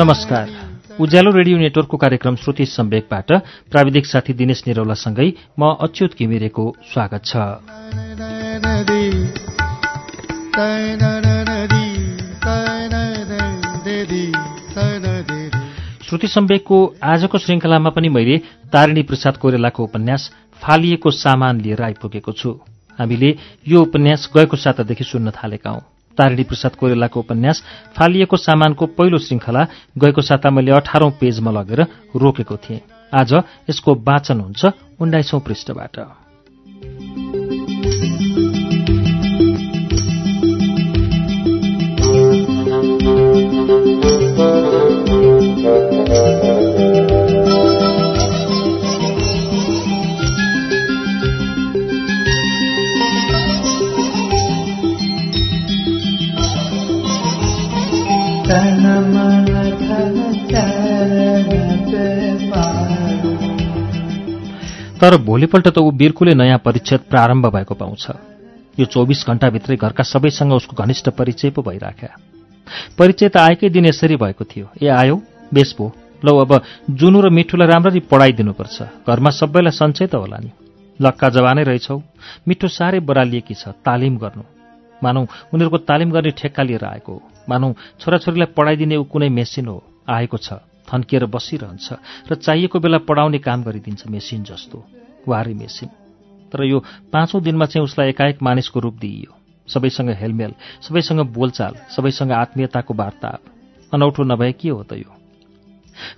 नमस्कार। उज्यालो रेडियो नेटवर्कको कार्यक्रम श्रुति सम्वेकबाट प्राविधिक साथी दिनेश निरौलासँगै म अच्युत घिमिरेको स्वागत छ। श्रुति सम्वेकको आजको श्रृङ्खलामा पनि मैले तारिणी प्रसाद कोइरालाको उपन्यास फालिएको सामान लिएर आइपुगेको छु। हामीले यो उपन्यास गएको सातादेखि सुन्न थालेका हौं। तारिणी प्रसाद कोइरालाको उपन्यास फालिएको सामानको पहिलो श्रृङ्खला गएको साता मैले अठारौं पेजमा लगेर रोकेको थिएँ। आज यसको वाचन हुन्छ उन्नाइसौं पृष्ठबाट। तर भोलिपल्ट त ऊ बिर्कुले नयाँ परिच्छेद प्रारम्भ भएको पाउँछ। यो चौबिस घण्टाभित्रै घरका सबैसँग उसको घनिष्ठ परिचय पो भइराख्या। परिचय त आएकै दिन यसरी भएको थियो। ए आयो बेस भो लौ अब जुनु र मिठुलाई राम्ररी पढाइदिनुपर्छ घरमा सबैलाई सन्चै त होला नि। लक्का जवानै रहेछौ। मिठो साह्रै बरालिएकी छ। तालिम गर्नु। मानौ उनीहरूको तालिम गर्ने ठेक्का लिएर आएको हो। मानौ छोराछोरीलाई पढाइदिने ऊ कुनै मेसिन हो। आएको छ। थन्किएर बसिरहन्छ र चाहिएको बेला पढाउने काम गरिदिन्छ मेसिन जस्तो। वारी मेसिन। तर यो पाँचौं दिनमा चाहिँ उसलाई एकाएक मानिसको रूप दिइयो। सबैसँग हेलमेल सबैसँग बोलचाल सबैसँग आत्मीयताको वार्ताप अनौठो नभए के हो त यो?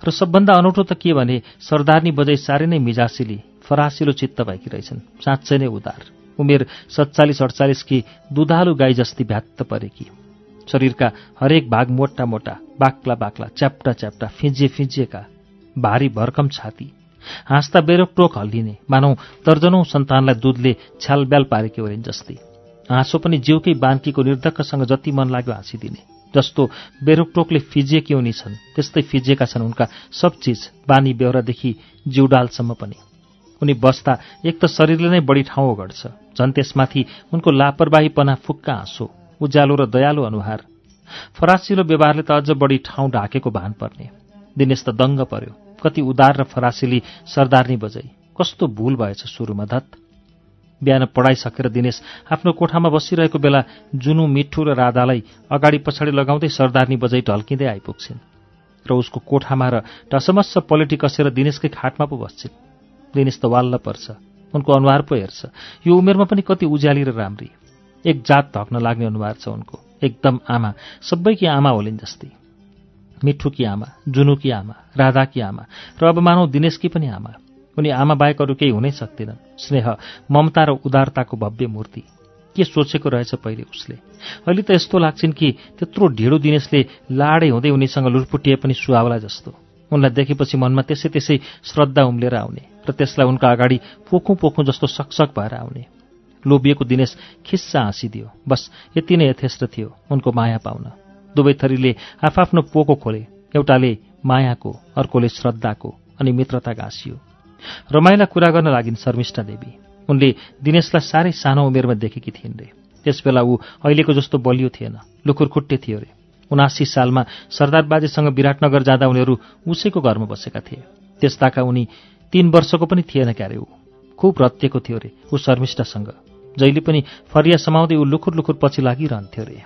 र सबभन्दा अनौठो त के भने सरदारनी बजै साह्रै नै मिजासिली फरासिलो चित्त भएकी रहेछन्। साँच्चै नै उदार। उमेर सत्तालिस अडचालिस कि दुधालु गाई जस्ती भ्यात्त परेकी। शरीरका हरेक भाग मोटा मोटा बाक्ला बाक्ला च्याप्टा च्याप्टा फिजिए फिजिएका भारी भरकम छाती। हाँस्दा बेरोकटोक हल्लिने मानौ दर्जनौं सन्तानलाई दुधले छ्यालब्याल पारेकी ओरिन् जस्तै। हाँसो पनि जिउकै बान्कीको निर्धक्कसँग जति मन लाग्यो हाँसिदिने। जस्तो बेरोकटोकले फिजिएकी उनी छन् त्यस्तै फिजिएका छन् उनका सब चिज बानी बेहोरादेखि जिउडालसम्म पनि। उनी बस्दा एक त शरीरले नै बढी ठाउँ ओगड्छ झन् त्यसमाथि उनको लापरवाहीपना फुक्का हाँसो। उज्यालो र दयालु अनुहार। फरासिलो व्यवहारले त अझ बढी ठाउँ ढाकेको भान पर्ने। दिनेश त दङ्ग पर्यो। कति उदार र फरासिली सरदारनी बजाई कस्तो भूल भएछ सुरुमा धत बिहान पढाइसकेर दिनेश आफ्नो कोठामा बसिरहेको बेला जुनु मिठु र राधालाई अगाडि पछाडि लगाउँदै सरदारनी बजाई ढल्किँदै आइपुग्छिन्। र उसको कोठामा र टसमस्स पलेटी कसेर दिनेशकै खाटमा पो बस्छिन्। दिनेश त वाल्ल पर्छ। उनको अनुहार पो हेर्छ। यो उमेरमा पनि कति उज्याली र राम्री। एक जात धक्न लाग्ने अनुहार छ उनको। एकदम आमा। सबैकी आमा होलिन् जस्तै। मिठुकी आमा जुनुकी आमा राधाकी आमा र अब मानौ दिनेशकी पनि आमा। उनी आमा बाहेक अरू केही हुनै सक्दिनन्। स्नेह ममता र उदारताको भव्य मूर्ति। के सोचेको रहेछ पहिले उसले? अहिले त यस्तो लाग्छन् कि त्यत्रो ढिँडो दिनेशले लाडै हुँदै उनीसँग लुटपुटिए पनि सुहावला जस्तो। उनलाई देखेपछि मनमा त्यसै त्यसै श्रद्धा उम्लेर आउने र त्यसलाई उनका अगाडि पोखौँ पोखौँ जस्तो सकसक भएर आउने। लोभिएको दिनेश खिस्सा हाँसिदियो। बस यति नै यथेष्ट थियो उनको माया पाउन। दुवै थरीले आफआफ्नो पोको खोले एउटाले मायाको अर्कोले श्रद्धाको अनि मित्रता गाँसियो रमाइला कुरा गर्न लागिन् शर्मिष्ठा देवी। उनले दिनेशलाई साह्रै सानो उमेरमा देखेकी थिइन् रे। त्यसबेला ऊ अहिलेको जस्तो बलियो थिएन लुखुरखुट्टे थियो रे। उनासी सालमा सरदार बाजेसँग विराटनगर जाँदा उनीहरू उसैको घरमा बसेका थिए। त्यसताका उनी तीन वर्षको पनि थिएन क्यारे ऊ। खुब रत्तिएको थियो रे ऊ शर्मिष्ठासँग। जहिले पनि फरिया समाउँदै ऊ लुखुर लुखुर पछि लागिरहन्थ्यो रे।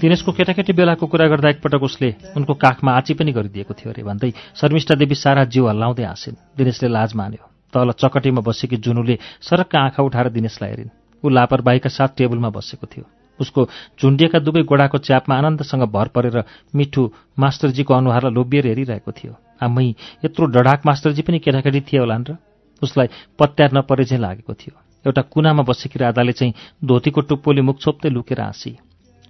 दिनेशको केटाकेटी बेलाको कुरा गर्दा एकपटक उसले उनको काखमा आची पनि गरिदिएको थियो अरे भन्दै शर्मिष्ठा देवी सारा जिउ हल्लाउँदै हाँसिन्। दिनेशले लाज मान्यो। तल चकटीमा बसेकी जुनुले सरक्का आँखा उठाएर दिनेशलाई हेरिन्। ऊ लापरवाहीका साथ टेबलमा बसेको थियो। उसको झुन्डिएका दुवै गोडाको च्यापमा आनन्दसँग भर परेर मिठु मास्टरजीको अनुहारलाई लोभिएर हेरिरहेको थियो। आमै यत्रो डढाक मास्टरजी पनि केटाकेटी थिए होलान् र? उसलाई पत्यार नपरे चाहिँ लागेको थियो। एउटा कुनामा बसेकी राधाले चाहिँ धोतीको टुप्पोले मुख छोप्दै लुकेर हाँसी।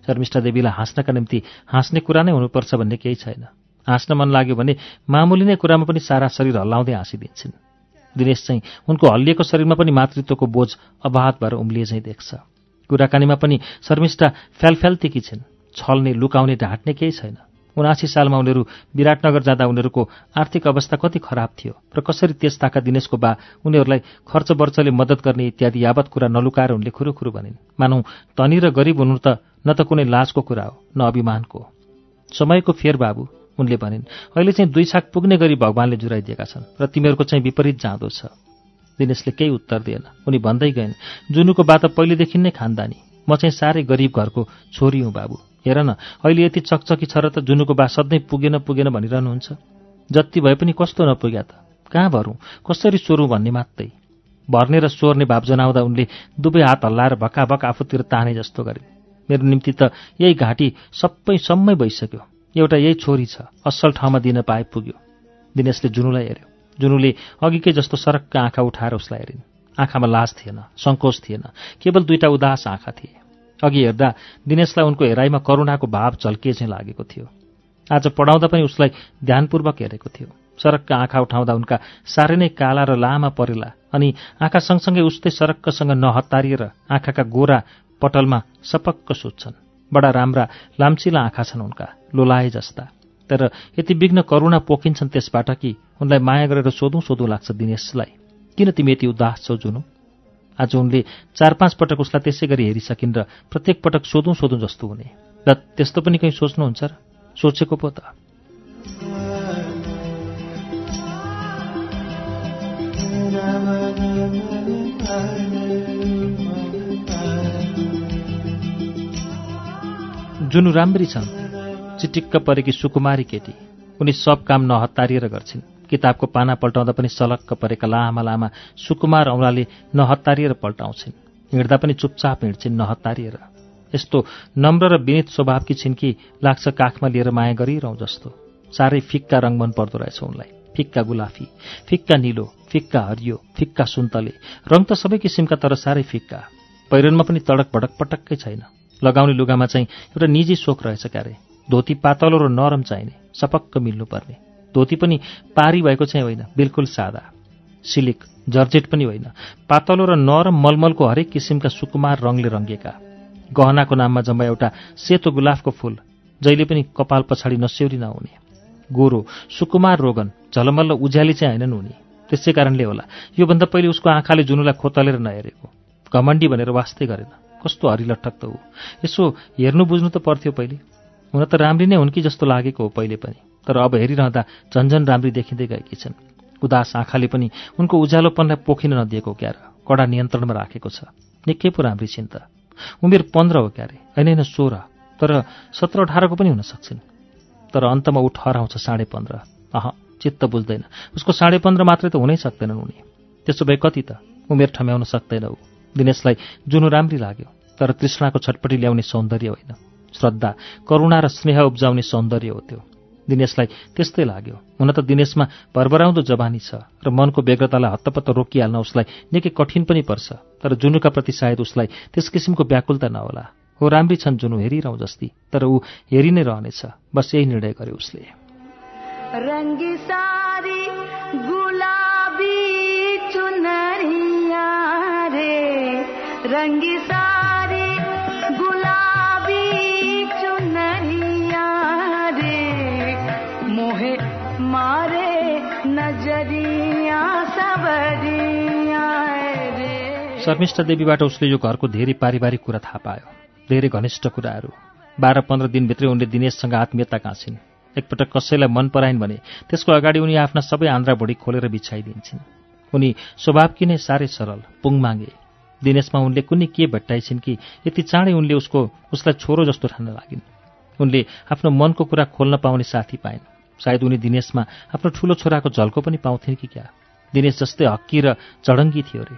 शर्मिष्ठा देवीलाई हाँस्नका निम्ति हाँस्ने कुरा नै हुनुपर्छ भन्ने केही छैन। हाँस्न मन लाग्यो भने मामुली नै कुरामा पनि सारा शरीर हल्लाउँदै हाँसिदिन्छन्। दिनेश चाहिँ उनको हल्लिएको शरीरमा पनि मातृत्वको बोझ अबाध भएर उम्लिए चाहिँ देख्छ। कुराकानीमा पनि शर्मिष्ठा फ्यालफ्याल्तीकी छिन्। छल्ने लुकाउने ढाँट्ने केही छैन। उनासी सालमा उनीहरू विराटनगर जाँदा उनीहरूको आर्थिक अवस्था कति खराब थियो र कसरी त्यस ताका दिनेशको बा उनीहरूलाई खर्च वर्चले मद्दत गर्ने इत्यादि यावत कुरा नलुकाएर उनले खुरुखुरु भनिन्। मानौ धनी र गरिब हुनु त न त कुनै लाजको कुरा हो न अभिमानको। समयको फेर बाबु उनले भनिन् अहिले चाहिँ दुई छाक पुग्ने गरी भगवान्ले जुराइदिएका छन् र तिमीहरूको चाहिँ विपरीत जाँदो छ। दिनेशले केही उत्तर दिएन। उनी भन्दै गइन् जुनुको बात पहिलेदेखि नै खानदानी। म चाहिँ साह्रै गरिब घरको छोरी हुँ बाबु। हेर न अहिले यति चकचकी छ र त जुनुको बा सधैँ पुगेन पुगेन भनिरहनुहुन्छ। जति भए पनि कस्तो नपुग्या त? कहाँ भरौँ? कसरी सोरौँ भन्ने मात्रै? भर्ने र सोर्ने भाव जनाउँदा उनले दुवै हात हल्लाएर भक्काभक आफूतिर ताने जस्तो गरे। मेरो निम्ति त यही घाँटी सबै सम्मै भइसक्यो। एउटा यही छोरी छ असल ठाउँमा दिन पाए पुग्यो। दिनेशले जुनुलाई हेऱ्यो। जुनुले अघिकै जस्तो सरक्क आँखा उठाएर उसलाई हेरिन्। आँखामा लाज थिएन सङ्कोच थिएन केवल दुईटा उदास आँखा थिए। अघि हेर्दा दिनेशलाई उनको हेराइमा करुणाको भाव झल्किए चाहिँ लागेको थियो। आज पढाउँदा पनि उसलाई ध्यानपूर्वक हेरेको थियो। सरक्क आँखा उठाउँदा उनका साह्रै नै काला र लामा परेला अनि आँखा सँगसँगै उस्तै सरक्कसँग नहतारिएर आँखाका गोरा पटलमा सपक्क सुत्छन्। बडा राम्रा लाम्चिला आँखा छन् उनका लोलाए जस्ता। तर यति विघ्न करुणा पोखिन्छन् त्यसबाट कि उनलाई माया गरेर सोधौँ सोधौँ लाग्छ दिनेशलाई। किन तिमी यति उदास छौ जुनु? आज उनले चार पाँच पटक उसलाई त्यसै गरी हेरिसकिन् र प्रत्येक पटक सोधौँ सोधौँ जस्तो हुने। र त्यस्तो पनि कहीँ सोच्नुहुन्छ र? सोचेको पो त। जुनु राम्री छन्। चिटिक्क परेकी सुकुमारी केटी। उनी सब काम नहत्तारिएर गर्छिन्। किताबको पाना पल्टाउँदा पनि सलक्क परेका लामा लामा सुकुमार औँलाले नहत्तारिएर पल्टाउँछिन्। हिँड्दा पनि चुपचाप हिँड्छिन् नहत्तारिएर। यस्तो नम्र र विनित स्वभावकी छिन् कि लाग्छ काखमा लिएर माया गरिरहँ जस्तो। साह्रै फिक्का रङ मन पर्दो रहेछ उनलाई। फिक्का गुलाफी फिक्का निलो फिक्का हरियो फिक्का सुन्तले। रङ त सबै किसिमका तर साह्रै फिक्का। पहिरनमा पनि तडक भडक पटक्कै छैन। लगाउने लुगामा चाहिँ एउटा निजी सोख रहेछ क्यारे। धोती पातलो र नरम चाहिने सपक्क मिल्नुपर्ने। धोती पनि पारी भएको चाहिँ होइन बिल्कुल सादा। सिलिक जर्जेट पनि होइन। पातलो र नरम मलमलको हरेक किसिमका सुकुमार रङले रङ्गिएका। गहनाको नाममा जम्मा एउटा सेतो गुलाफको फूल जहिले पनि कपाल पछाडि नस्यौरी नहुने। गोरो सुकुमार रोगन झलमल्ल उज्याली चाहिँ होइनन् उनी त्यसै कारणले होला योभन्दा पहिले उसको आँखाले जुनुलाई खोतलेर नहेरेको। घमण्डी भनेर वास्तै गरेन। कस्तो हरिलट्ठक त हो। यसो हेर्नु बुझ्नु त पर्थ्यो पहिले। हुन त राम्री नै हुन् कि जस्तो लागेको हो पहिले पनि। तर अब हेरिरहँदा झन्झन राम्री देखिँदै गएकी छन्। उदास आँखाले पनि उनको उज्यालोपनलाई पोखिन नदिएको क्यार कडा नियन्त्रणमा राखेको छ। निकै पो राम्री छिन् त। उमेर पन्ध्र हो क्यारे होइन होइन सोह्र। तर सत्र अठारको पनि हुन सक्छन्। तर अन्तमा ऊ ठहराउँछ साढे पन्ध्र। अह चित्त बुझ्दैन। उसको साढे पन्ध्र मात्रै त हुनै सक्दैनन् उनी। त्यसो भए कति त? उमेर ठम्याउन सक्दैन ऊ। दिनेशलाई जुनु राम्री लाग्यो। तर तृष्णाको छटपटी ल्याउने सौन्दर्य होइन। श्रद्धा करुणा र स्नेह उब्जाउने सौन्दर्य हो त्यो। दिनेशलाई त्यस्तै लाग्यो। हुन त दिनेशमा भरभराउँदो जवानी छ र मनको व्यग्रतालाई हत्तपत्त रोकिहाल्न उसलाई निकै कठिन पनि पर्छ। तर जुनुका प्रति सायद उसलाई त्यस किसिमको व्याकुलता नहोला। हो राम्री छन् जुनु हेरिरहँ जस्ती तर ऊ हेरि नै रहनेछ। बस यही निर्णय गर्यो उसले। रङ्गी शर्मिष्ठा देवीबाट उसले यो घरको धेरै पारिवारिक कुरा थाहा पायो धेरै घनिष्ठ कुराहरू। बाह्र पन्ध्र दिनभित्रै उनले दिनेशसँग आत्मीयता काँछिन् एकपटक कसैलाई मन पराइन् भने त्यसको अगाडि उनी आफ्ना सबै आन्द्रा भुँडी खोलेर बिछाइदिन्छन्। उनी स्वभाव नै साह्रै सरल पुङ मागे। दिनेशमा उनले कुनै के भट्टाइछिन् कि यति चाँडै उनले उसको उसलाई छोरो जस्तो ठान्न लागिन्। उनले आफ्नो मनको कुरा खोल्न पाउने साथी पाइन् सायद उनी दिनेशमा आफ्नो ठुलो छोराको झल्को पनि पाउँथिन् कि क्या? दिनेश जस्तै हक्की र चडङ्गी थियो अरे।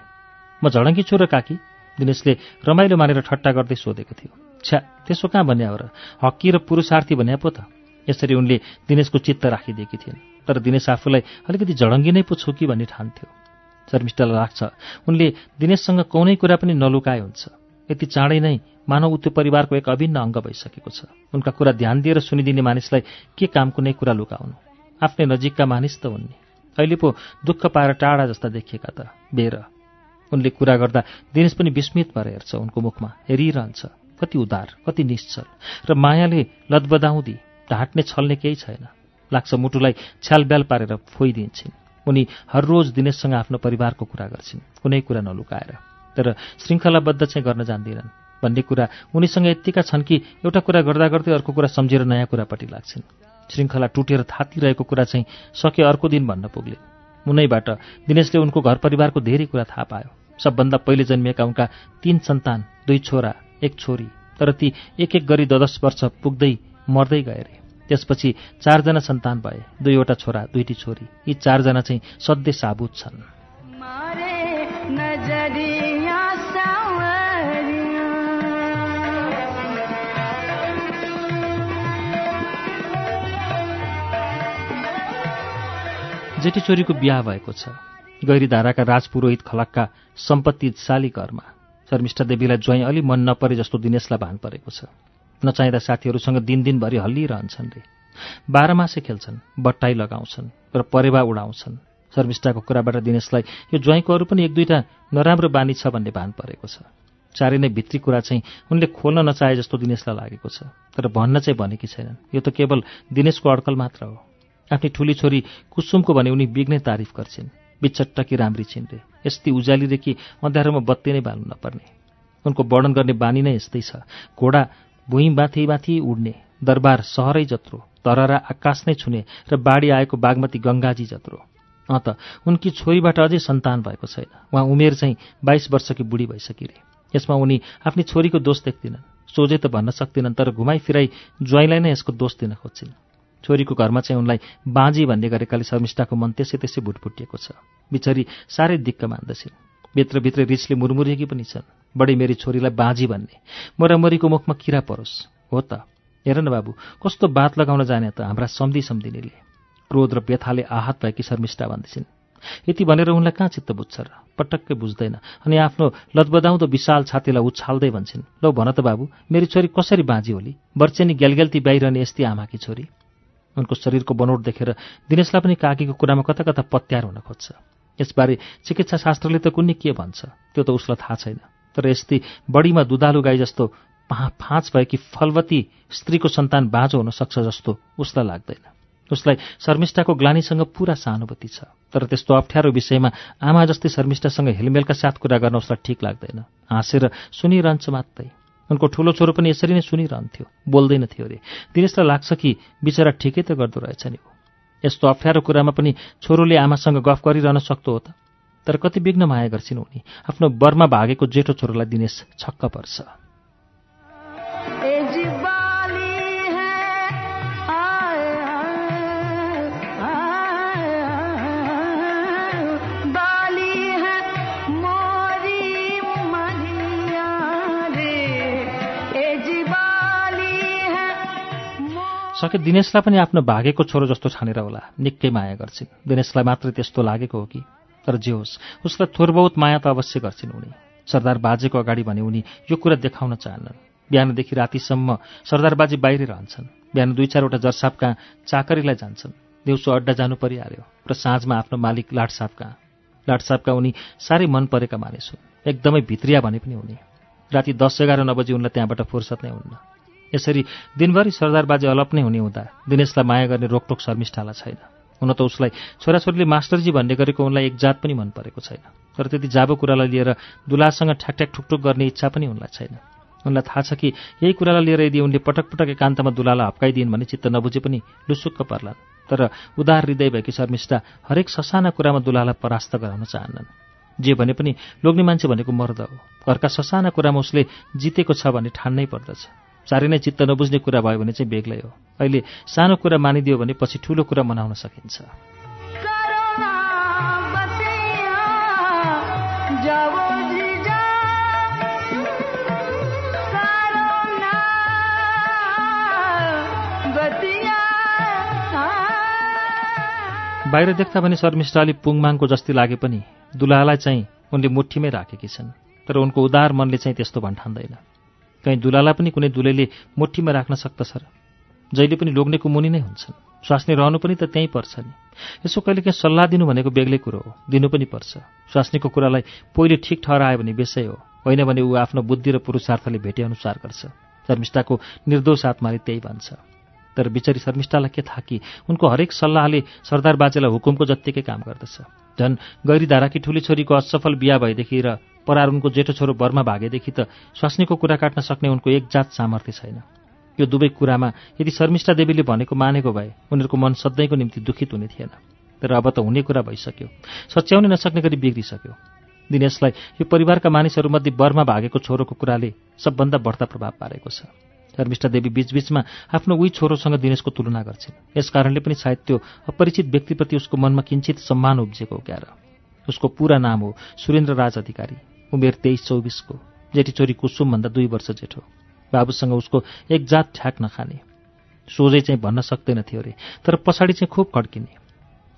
म झडङ्गी छु र काकी दिनेशले रमाइलो मानेर ठट्टा गर्दै सोधेको थियो। छ्या त्यसो कहाँ भन्या हो र? हक्की र पुरुषार्थी भन्या पो त। यसरी उनले दिनेशको चित्त राखिदिएकी थिइन्। तर दिनेश आफूलाई अलिकति झडङ्गी नै पो छु कि भन्ने ठान्थ्यो शर्मिष्ठालाई लाग्छ उनले दिनेशसँग कुनै कुरा पनि नलुकाए हुन्छ। यति चाँडै नै मानव ऊ त्यो परिवारको एक अभिन्न अङ्ग भइसकेको छ। उनका कुरा ध्यान दिएर सुनिदिने मानिसलाई के काम कुनै कुरा लुकाउनु? आफ्नै नजिकका मानिस त हुन् अहिले पो दुःख पाएर टाढा जस्ता देखिएका त। बेर। उनले कुरा गर्दा दिनेश पनि विस्मित भएर हेर्छ उनको मुखमा। हेरिरहन्छ। कति उदार कति निश्चल। र मायाले लदबदाउँदी ढाँट्ने छल्ने केही छैन। लाग्छ मुटुलाई छ्यालब्याल पारेर फोइदिन्छन्। उनी हर रोज दिनेशसँग आफ्नो परिवारको कुरा गर्छिन्। कुनै कुरा नलुकाएर। तर श्रृङ्खलाबद्ध चाहिँ गर्न जान्दिनन्। भन्ने कुरा उनीसँग यत्तिका छन् कि एउटा कुरा गर्दा गर्दै अर्को कुरा सम्झेर नयाँ कुरापट्टि लाग्छन्। श्रृङ्खला टुटेर थातिरहेको कुरा चाहिँ सके अर्को दिन भन्न पुग्ले। मुनैबाट दिनेशले उनको घर परिवारको धेरै कुरा थाहा पायो। सबभन्दा पहिले जन्मिएका उनका तीन सन्तान दुई छोरा एक छोरी। तर ती एक एक गरी ददस वर्ष पुग्दै मर्दै गए रे। त्यसपछि चारजना सन्तान भए। दुईवटा छोरा दुईटी छोरी। यी चारजना चाहिँ सधैँ साबुत छन्। जेठी छोरीको बिहा भएको छ। गैरीधाराका राजपुरोहित खलकका सम्पत्तिशाली घरमा। शर्मिष्ठा देवीलाई ज्वाइँ अलि मन नपरे जस्तो दिनेशलाई भान परेको छ। नचाहिँदा साथीहरूसँग दिन दिनभरि हल्लिरहन्छन् रे। बाह्र मासे खेल्छन् बट्टाई लगाउँछन् र परेवा उडाउँछन्। शर्मिष्ठाको कुराबाट दिनेशलाई यो ज्वाइँको अरू पनि एक दुईवटा नराम्रो बानी छ भन्ने भान परेको छ। चारै नै भित्री कुरा चाहिँ उनले खोल्न नचाहे जस्तो दिनेशलाई लागेको छ तर भन्न चाहिँ भनेकी छैनन्। यो त केवल दिनेशको अड्कल मात्र हो। आफ्नी ठुली छोरी कुसुमको भने उनी बिग्नै तारिफ गर्छिन्। बिचट्टकी राम्री छिन् रे। यस्ती उज्याली रे कि अँध्यारोमा बत्ती नै बाल्नु नपर्ने। उनको वर्णन गर्ने बानी नै यस्तै छ। घोडा भुइँ माथि माथि उड्ने दरबार सहरै जत्रो तररा आकाश नै छुने र बाढी आएको बागमती गङ्गाजी जत्रो। अँ त उनकी छोरीबाट अझै सन्तान भएको छैन। उहाँ उमेर चाहिँ बाइस वर्षकी बुढी भइसकिरे यसमा उनी आफ्नी छोरीको दोष देख्दिनन्। सोझै त भन्न सक्दिनन् तर घुमाइ फिराई ज्वाइँलाई नै यसको दोष दिन खोज्छिन्। छोरीको घरमा चाहिँ उनलाई बाँझी भन्ने गरेकाले शर्मिष्ठाको मन त्यसै त्यसै भुटभुटिएको छ। बिचरी साह्रै दिक्क मान्दछिन्। भित्रभित्र रिसले मुरमुरिएकी पनि छन्। बढी मेरी छोरीलाई बाँझी भन्ने। मोरामरीको मुखमा किरा परोस्। हो त। हेर न बाबु कस्तो बात लगाउन जाने त हाम्रा सम्धि सम्धिनीले क्रोध र व्यथाले आहत भएकी शर्मिष्ठा भन्दछिन्। यति भनेर उनलाई कहाँ चित्त बुझ्छ र? पटक्कै बुझ्दैन। अनि आफ्नो लतबदाउँदो विशाल छातीलाई उछाल्दै भन्छन् लौ भन त बाबु मेरी छोरी कसरी बाँझी होली? वर्चेनी ग्यालग्याल्ती बाहिरने यस्तै आमाकी छोरी? उनको शरीरको बनोट देखेर दिनेशलाई पनि काकीको कुरामा कता कता पत्यार हुन खोज्छ। यसबारे चिकित्सा शास्त्रले त कुनै के भन्छ? त्यो त उसलाई थाहा छैन। तर यस्तै बढीमा दुधालु गाई जस्तो फाँच भएकी फलवती स्त्रीको सन्तान बाँझो हुन सक्छ जस्तो उसलाई लाग्दैन। उसलाई शर्मिष्ठाको ग्लानीसँग पुरा सहानुभूति छ। तर त्यस्तो अप्ठ्यारो विषयमा आमा जस्तै शर्मिष्ठासँग हेलमेलका साथ कुरा गर्न उसलाई ठिक लाग्दैन। हाँसेर सुनिरहन्छ मात्रै। उनको ठुलो छोरो पनि यसरी नै सुनिरहन्थ्यो। बोल्दैन थियो अरे। दिनेशलाई लाग्छ कि बिचरा ठिकै त गर्दो रहेछ नि यस्तो अप्ठ्यारो कुरामा पनि छोरोले आमासँग गफ गरिरहन सक्दो हो त। तर कति विघ्न माया गर्छिन् उनी। आफ्नो बर्मा भागेको जेठो छोरोलाई दिनेश छक्क पर्छ। सके दिनेशलाई पनि आफ्नो भागेको छोरो जस्तो छानेर होला। निकै माया गर्छिन्। दिनेशलाई मात्रै त्यस्तो लागेको हो कि? तर जे होस् उसलाई थोर बहुत माया त अवश्य गर्छिन् उनी। सरदार बाजेको अगाडि भने उनी यो कुरा देखाउन चाहन्नन्। बिहानदेखि रातिसम्म सरदार बाजे बाहिरै रहन्छन्। बिहान दुई चारवटा जर्साप कहाँ चाकरीलाई जान्छन्। दिउँसो अड्डा जानु परिहाल्यो र साँझमा आफ्नो मालिक लाटसाप कहाँ लाटसापका उनी साह्रै मन परेका मानिस हुन्। एकदमै भित्रिया भने पनि उनी। राति दस एघार नबजी उनलाई त्यहाँबाट फुर्सद नै हुन्न। यसरी दिनभरि सरदार बाजे अलप नै हुने हुँदा दिनेशलाई माया गर्ने रोकटोक शर्मिष्ठालाई छैन। हुन त उसलाई छोराछोरीले मास्टरजी भन्ने गरेको उनलाई एक जात पनि मन परेको छैन। तर त्यति जाबो कुरालाई लिएर दुलासँग ठ्याकठ्याक ठुकठुक गर्ने इच्छा पनि उनलाई छैन। उनलाई थाहा छ कि यही कुरालाई लिएर यदि उनले पटक पटक एकान्तमा दुलालाई हप्काइदिन् भने चित्त नबुझे पनि लुसुक्क पर्लान्। तर उदार हृदय भएकी शर्मिष्ठा हरेक ससाना कुरामा दुलालाई परास्त गराउन चाहन्नन्। जे भने पनि लोग्ने मान्छे भनेको मर्द हो। घरका ससाना कुरामा उसले जितेको छ भने ठान्नै पर्दछ। साह्रै नै चित्त नबुझ्ने कुरा भयो भने चाहिँ बेग्लै हो। अहिले सानो कुरा मानिदियो भने पछि ठुलो कुरा मनाउन सकिन्छ। बाहिर देख्दा पनि शर्मिष्ठा अलि पुङमाङको जस्तै लागे पनि दुलालाई चाहिँ उनले मुठीमै राखेकी छन् तर उनको उदार मनले चाहिँ त्यस्तो भन्ठान्दैन। कहीँ दुलालाई पनि कुनै दुलैले मुठीमा राख्न सक्दछ र। जहिले पनि लोग्नेको मुनि नै हुन्छन्। स्वास्नी रहनु पनि त त्यहीँ पर्छ नि। यसो कहिले काहीँ सल्लाह दिनु भनेको बेग्लै कुरो हो। दिनु पनि पर्छ। स्वास्नीको कुरालाई पहिले ठिक ठहरायो भने बेसै हो। होइन भने ऊ आफ्नो बुद्धि र पुरुषार्थले भेटेअनुसार गर्छ। शर्मिष्ठाको निर्दोष आत्माले त्यही भन्छ। तर बिचरी शर्मिष्ठालाई के थाहा कि उनको हरेक सल्लाहले सरदार बाजेलाई हुकुमको जत्तिकै काम गर्दछ। झन् गैरीधाराकी ठुली छोरीको असफल बिहा भएदेखि र परार उनको जेठो छोरो बर्मा भागेदेखि त स्वास्नीको कुरा काट्न सक्ने उनको एक जात सामर्थ्य छैन। यो दुवै कुरामा यदि शर्मिष्ठा देवीले भनेको मानेको भए उनीहरूको मन सधैँको निम्ति दुखित हुने थिएन। तर अब त हुने कुरा भइसक्यो। सच्याउनै नसक्ने गरी बिग्रिसक्यो। दिनेशलाई यो परिवारका मानिसहरूमध्ये बर्मा भागेको छोरोको कुराले सबभन्दा बढ्ता प्रभाव पारेको छ। शर्मिष्ठा देवी बीचबीचमा आफ्नो उही छोरोसँग दिनेशको तुलना गर्छिन्। यसकारणले पनि सायद त्यो अपरिचित व्यक्तिप्रति उसको मनमा किञ्चित सम्मान उब्जेको क्यार। उसको पूरा नाम हो सुरेन्द्र राज अधिकारी। उमेर तेइस चौबिसको जेठी छोरी कुसुमभन्दा दुई वर्ष जेठो। बाबुसँग उसको एक जात ठ्याक नखाने सोझै चाहिँ भन्न सक्दैनथ्यो अरे तर पछाडि चाहिँ खुब खड्किने।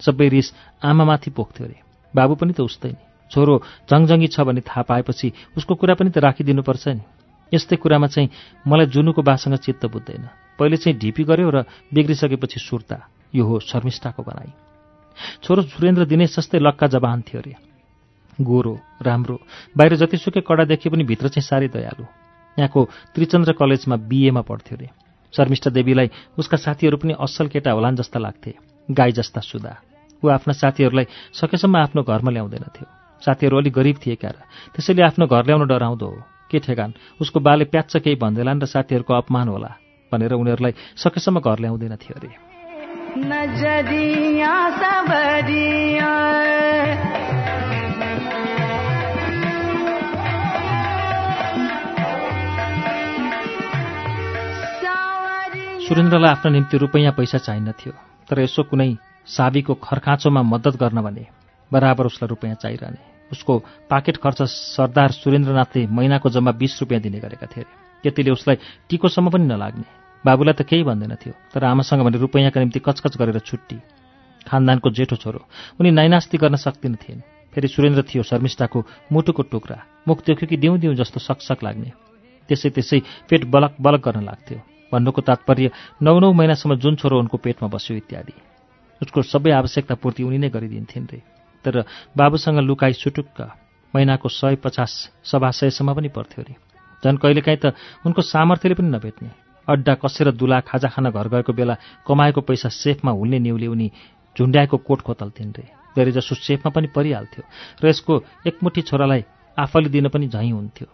सबै रिस आमामाथि पोख्थ्यो अरे। बाबु पनि त उस्तै नि। छोरो जङजङ्गी छ भन्ने थाहा पाएपछि उसको कुरा पनि त राखिदिनुपर्छ नि। यस्तै कुरामा चाहिँ मलाई जुनुको बासँग चित्त बुझ्दैन। पहिले चाहिँ ढिपी गर्यो र बिग्रिसकेपछि सुर्ता। यो हो शर्मिष्ठाको बनाई छोरो सुरेन्द्र दिनेश जस्तै लक्का जवान थियो अरे। गोरो राम्रो बाहिर जतिसुकै कडा देखे पनि भित्र चाहिँ साह्रै दयालु। यहाँको त्रिचन्द्र कलेजमा बिएमा पढ्थ्यो अरे। शर्मिष्ठा देवीलाई उसका साथीहरू पनि असल केटा होलान् जस्ता लाग्थे। गाई जस्ता सुधा। ऊ आफ्ना साथीहरूलाई सकेसम्म आफ्नो घरमा ल्याउँदैनथ्यो। साथीहरू अलिक गरिब थिए क्यार त्यसैले आफ्नो घर ल्याउन डराउँदो हो। के ठेगान? उसको बाले प्याच्च केही भन्दैलान् र साथीहरूको अपमान होला भनेर उनीहरूलाई सकेसम्म घर ल्याउँदैन थियो अरे सुरेन्द्रलाई आफ्नो निम्ति रुपैयाँ पैसा चाहिन्नथ्यो तर यसो कुनै साबीको खर्खाँचोमा मद्दत गर्न भने बराबर उसलाई रुपियाँ चाहिरहने। उसको पाकेट खर्च सरदार सुरेन्द्रनाथले महिनाको जम्मा बिस रुपियाँ दिने गरेका थिए। त्यतिले उसलाई टिकोसम्म पनि नलाग्ने। बाबुलाई त केही भन्दैनथ्यो तर आमासँग भने रुपैयाँका निम्ति कचकच गरेर छुट्टी। खानदानको जेठो छोरो उनी नाइनास्ती गर्न सक्दिन थिएन फेरि सुरेन्द्र थियो शर्मिष्ठाको मुटुको टुक्रा। मुख देख्यो कि दिउँ दिउँ जस्तो सकसक लाग्ने। त्यसै त्यसै पेट बलक बलक गर्न लाग्थ्यो। भन्नुको तात्पर्य नौ नौ महिनासम्म जुन छोरो उनको पेटमा बस्यो इत्यादि। उसको सबै आवश्यकता पूर्ति उनी नै गरिदिन्थिन् रे। तर बाबुसँग लुकाई सुटुक्क महिनाको सय पचास सभा सयसम्म पनि पर्थ्यो अरे झन् कहिलेकाहीँ त उनको सामर्थ्यले पनि नभेट्ने। अड्डा कसेर दुला खाजा खान घर गएको बेला कमाएको पैसा सेफमा हुल्ने न्युले उनी झुन्ड्याएको कोट खोतल्थिन् रे। धेरै जसो सेफमा पनि परिहाल्थ्यो र यसको एकमुठी छोरालाई आफैले दिन पनि झैँ हुन्थ्यो।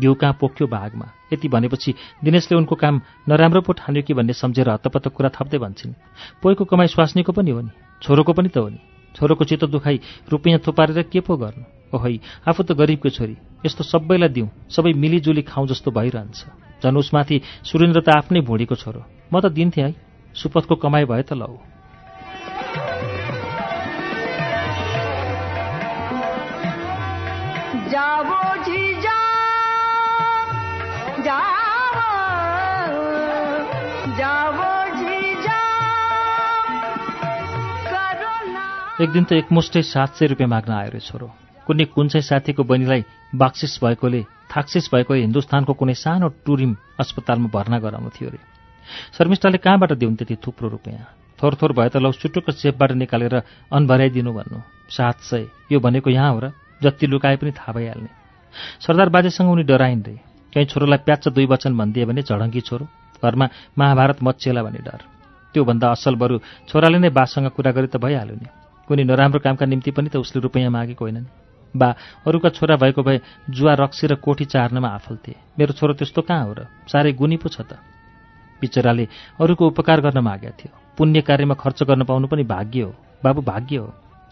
घिउ कहाँ पोख्यो भागमा? यति भनेपछि दिनेशले उनको काम नराम्रो पो ठान्यो कि भन्ने सम्झेर हत्तपत्त कुरा थप्दै भन्छन्। पोइको कमाई स्वास्नीको पनि हो नि? छोरोको पनि त हो नि? छोरोको चित्त दुखाइ रुपियाँ थुपारेर के पो गर्नु? ओहै आफू त गरिबको छोरी। यस्तो सबैलाई दिउँ। सबै मिलिजुली खाउँ जस्तो भइरहन्छ। झन् उसमाथि सुरेन्द्र त आफ्नै भुँडीको छोरो। म त दिन्थेँ है। सुपथको कमाई भए त लौ। एक दिन त एकमुष्टै सात सय रुपियाँ माग्न आयो रे छोरो। कुनै कुन चाहिँ साथीको बहिनीलाई बाक्सिस भएकोले थाक्सिस भएकोले हिन्दुस्तानको कुनै सानो टुरिम अस्पतालमा भर्ना गराउनु थियो अरे शर्मिष्ठाले कहाँबाट दिउन् त्यति थुप्रो रुपियाँ? थोर थोर भए त लौ चुटुक्क चेपबाट निकालेर अनभराइदिनु भन्नु। सात सय। यो भनेको यहाँ हो र जति लुकाए पनि थाहा भइहाल्ने। सरदार बाजेसँग उनी डराइन् रे। कहीँ छोरोलाई प्याच्च दुई वचन भनिदिए भने झडङ्गी छोरो। घरमा महाभारत मचिएला भन्ने डर। त्योभन्दा असल बरु छोराले नै बासँग कुरा गरे त भइहाल्यो नि। कुनै नराम्रो कामका निम्ति पनि त उसले रुपियाँ मागेको होइनन्। बा अरूका छोरा भएको भए जुवा रक्सी र कोठी चार्नमा आफल थिए। मेरो छोरो त्यस्तो कहाँ हो र? साह्रै गुनी पो छ त। बिचराले अरूको उपकार गर्न मागेको थियो। पुण्य कार्यमा खर्च गर्न पाउनु पनि भाग्य हो। बाबु भाग्य हो।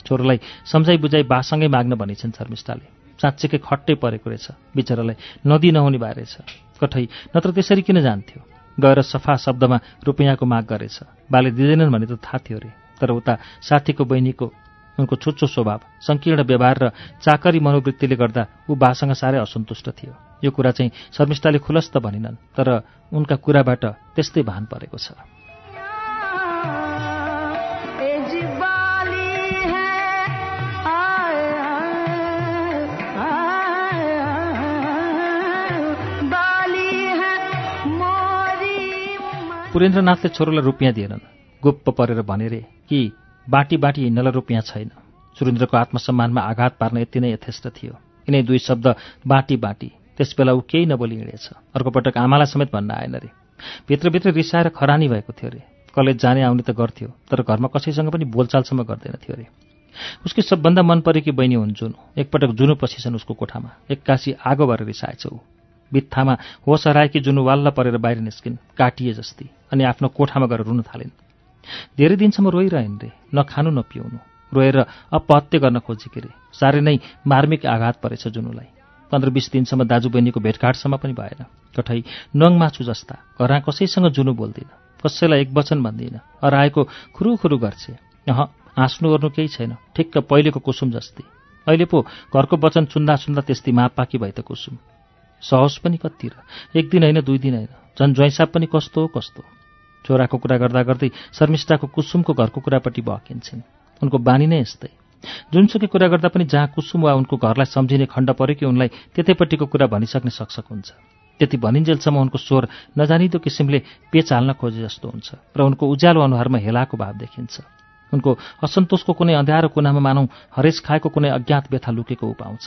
छोरोलाई सम्झाइ बुझाइ बासँगै माग्न भनिन्छन् शर्मिष्ठाले। साँच्चीकै खट्टै परेको रहेछ। बिचरालाई नदी नहुने भए रहेछ। कठै नत्र त्यसरी किन जान्थ्यो? गएर सफा शब्दमा रुपियाँको माग गरेछ। बाले दिँदैनन् भने त थाहा थियो अरे तर उता साथीको बहिनीको उनको छुच्चो स्वभाव सङ्कीर्ण व्यवहार र चाकरी मनोवृत्तिले गर्दा ऊ बासँग साह्रै असन्तुष्ट थियो। यो कुरा चाहिँ शर्मिष्ठाले खुलस्त भनिनन् तर उनका कुराबाट त्यस्तै भान परेको छ। पुरेन्द्रनाथले छोरोलाई रुपियाँ दिएनन्। गुप्प परेर भने रे कि बाटी बाटी हिँड्नलाई रुपियाँ छैन। सुरेन्द्रको आत्मसम्मानमा आघात पार्न यति नै यथेष्ट थियो। यिनै दुई शब्द बाटी बाटी त्यसबेला ऊ केही नबोली हिँडेछ अर्को पटक आमालाई समेत भन्न आएन रे। भित्रभित्र रिसाएर खरानी भएको थियो अरे कलेज जाने आउने त गर्थ्यो तर घरमा कसैसँग पनि बोलचालसम्म गर्दैन थियो अरे उसकी सबभन्दा मन परेकी बहिनी हुन् जुन। एकपटक जुनु पसिछन् उसको कोठामा। एक्कासी आगो भएर रिसाएछ ऊ। बित्थामा होस हराएकी जुनु वाल्ल परेर बाहिर निस्किन् काटिए जस्ती अनि आफ्नो कोठामा गएर रुन थालिन्। धेरै दिनसम्म रोइरहेन् रे। न खानु न पिउनु। रोएर अपहत्य गर्न खोजेकी रे। साह्रै नै मार्मिक आघात परेछ जुनुलाई। पन्ध्र बिस दिनसम्म दाजुबहिनीको भेटघाटसम्म पनि भएन। कठै नङ माछु जस्ता घरमा कसैसँग जुनु बोल्दिन। कसैलाई एक वचन भन्दिनँ। अराएको खुरुखुरु गर्छ। अह हाँस्नु गर्नु केही छैन। ठिक्क पहिलेको कुसुम जस्तै। अहिले पो घरको वचन चुन्दा चुन्दा त्यस्तै मापाकी भए त कुसुम। सहज पनि कति र? एक दिन होइन दुई दिन होइन। झन् ज्वाइँसाप पनि कस्तो कस्तो छोराको कुरा गर्दा गर्दै शर्मिष्ठाको कुसुमको घरको कुरापट्टि बकिन्छन् उनको बानी नै यस्तै। जुनसुकै कुरा गर्दा पनि जहाँ कुसुम वा उनको घरलाई सम्झिने खण्ड पऱ्यो कि उनलाई त्यतैपट्टिको कुरा भनिसक्ने सक्सक हुन्छ। त्यति भनिन्जेलसम्म उनको स्वर नजानिदो किसिमले पेच हाल्न खोजे जस्तो हुन्छ र उनको उज्यालो अनुहारमा हेलाको भाव देखिन्छ। उनको असन्तोषको कुनै अँध्यारो कुनामा मानौ हरेस खाएको कुनै अज्ञात व्यथा लुकेको उपाउँछ।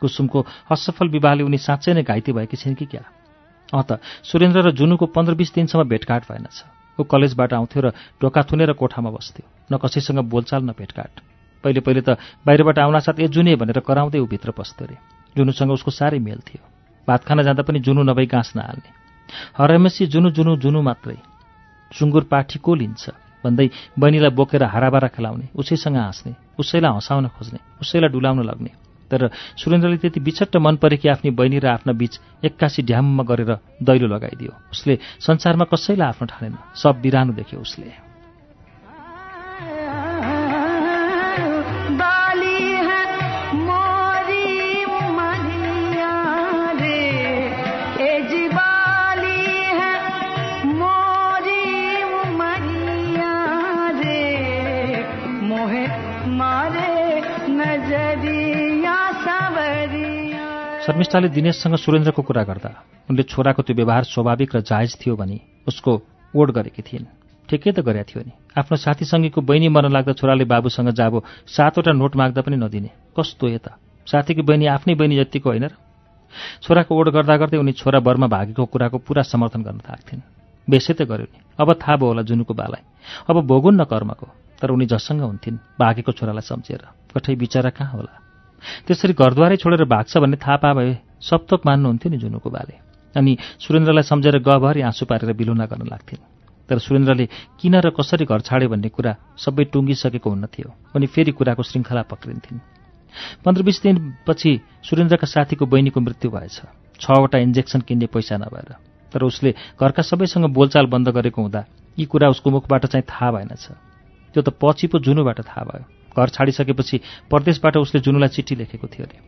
कुसुमको असफल विवाहले उनी साँच्चै नै घाइते भएकी छिन् कि क्या? अँ त सुरेन्द्र र जुनुको पन्ध्र बिस दिनसम्म भेटघाट भएनछ। ऊ कलेजबाट आउँथ्यो र ढोका थुनेर कोठामा बस्थ्यो। न कसैसँग बोलचाल न भेटघाट। पहिले पहिले त बाहिरबाट आउनासाथ ए जुने भनेर कराउँदै ऊ भित्र पस्थ्यो अरे जुनुसँग उसको साह्रै मेल थियो। भात खान जाँदा पनि जुनु नभई गाँस नहाल्ने। हरमेसी जुनु जुनु जुनु मात्रै। सुँगुर पाठी को लिन्छ? भन्दै बहिनीलाई बोकेर हाराबारा खेलाउने उसैसँग हाँस्ने उसैलाई हँसाउन खोज्ने उसैलाई डुलाउन लग्ने। तर सुरेन्द्रले त्यति बिछट्ट मन परे कि आफ्नी बहिनी र आफ्ना बीच एक्कासी ढ्याममा गरेर दैलो लगाइदियो। उसले संसारमा कसैलाई आफ्नो ठानेन सब बिरानो देख्यो उसले। शर्मिष्ठाले दिनेशसँग सुरेन्द्रको कुरा गर्दा उनले छोराको त्यो व्यवहार स्वाभाविक र जायज थियो भनी उसको ओड गरेकी थिइन्। ठिकै त गरेका थियो नि। आफ्नो साथीसँगीको बहिनी मर्न लाग्दा छोराले बाबुसँग जाबो सातवटा नोट माग्दा पनि नदिने। कस्तो यता साथीकी बहिनी आफ्नै बहिनी जतिको होइन र? छोराको ओड गर्दा गर्दै उनी छोरा बरमा भागेको कुराको पुरा समर्थन गर्न थाक्थिन् बेसै त गर्यो नि। अब थाहा भयो होला जुनुको बालाई। अब भोगुन् न कर्मको। तर उनी जसँग हुन्थिन् भागेको छोरालाई सम्झेर। कठै बिचरा कहाँ होला? त्यसरी घरद्वारै छोडेर भाग्छ भन्ने थाहा पा भए सप्तक मान्नुहुन्थ्यो नि जुनुको बाले। अनि सुरेन्द्रलाई सम्झेर गभरि आँसु पारेर बिलुना गर्न लाग्थिन्। तर सुरेन्द्रले किन र कसरी घर छाड्यो भन्ने कुरा सबै टुङ्गिसकेको हुन्न थियो अनि फेरि कुराको श्रृङ्खला पक्रिन्थिन्। पन्ध्र बिस दिनपछि सुरेन्द्रका साथीको बहिनीको मृत्यु भएछ। छवटा इन्जेक्सन किन्ने पैसा नभएर। तर उसले घरका सबैसँग बोलचाल बन्द गरेको हुँदा यी कुरा उसको मुखबाट चाहिँ थाहा भएनछ। त्यो त पछि पो जुनुबाट थाहा भयो। घर छाडिसकेपछि परदेशबाट उसले जुनुलाई चिठी लेखेको थियो अरे।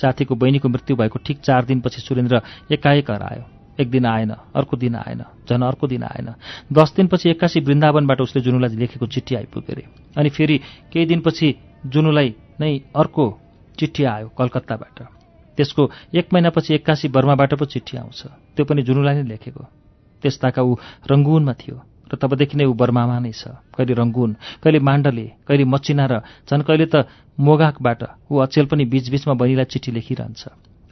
साथीको बहिनीको मृत्यु भएको ठिक चार दिनपछि सुरेन्द्र एकाएक आयो। एक दिन आएन अर्को दिन आएन झन् अर्को दिन आएन। दस दिनपछि एक्कासी वृन्दावनबाट उसले जुनुलाई लेखेको चिठी आइपुग्यो अरे। अनि फेरि केही दिनपछि जुनुलाई नै अर्को चिठी आयो कलकत्ताबाट। त्यसको एक महिनापछि एक्कासी बर्माबाट पो चिठी आउँछ। त्यो पनि जुनुलाई नै लेखेको। त्यस्ताका ऊ रङ्गुनमा थियो। र तबदेखि नै ऊ बर्मामा नै छ। कहिले रङ्गुन कहिले माण्डले कहिले मचिना र झन् कहिले त मोगाकबाट ऊ अचेल पनि बीचबीचमा बहिनीलाई चिठी लेखिरहन्छ।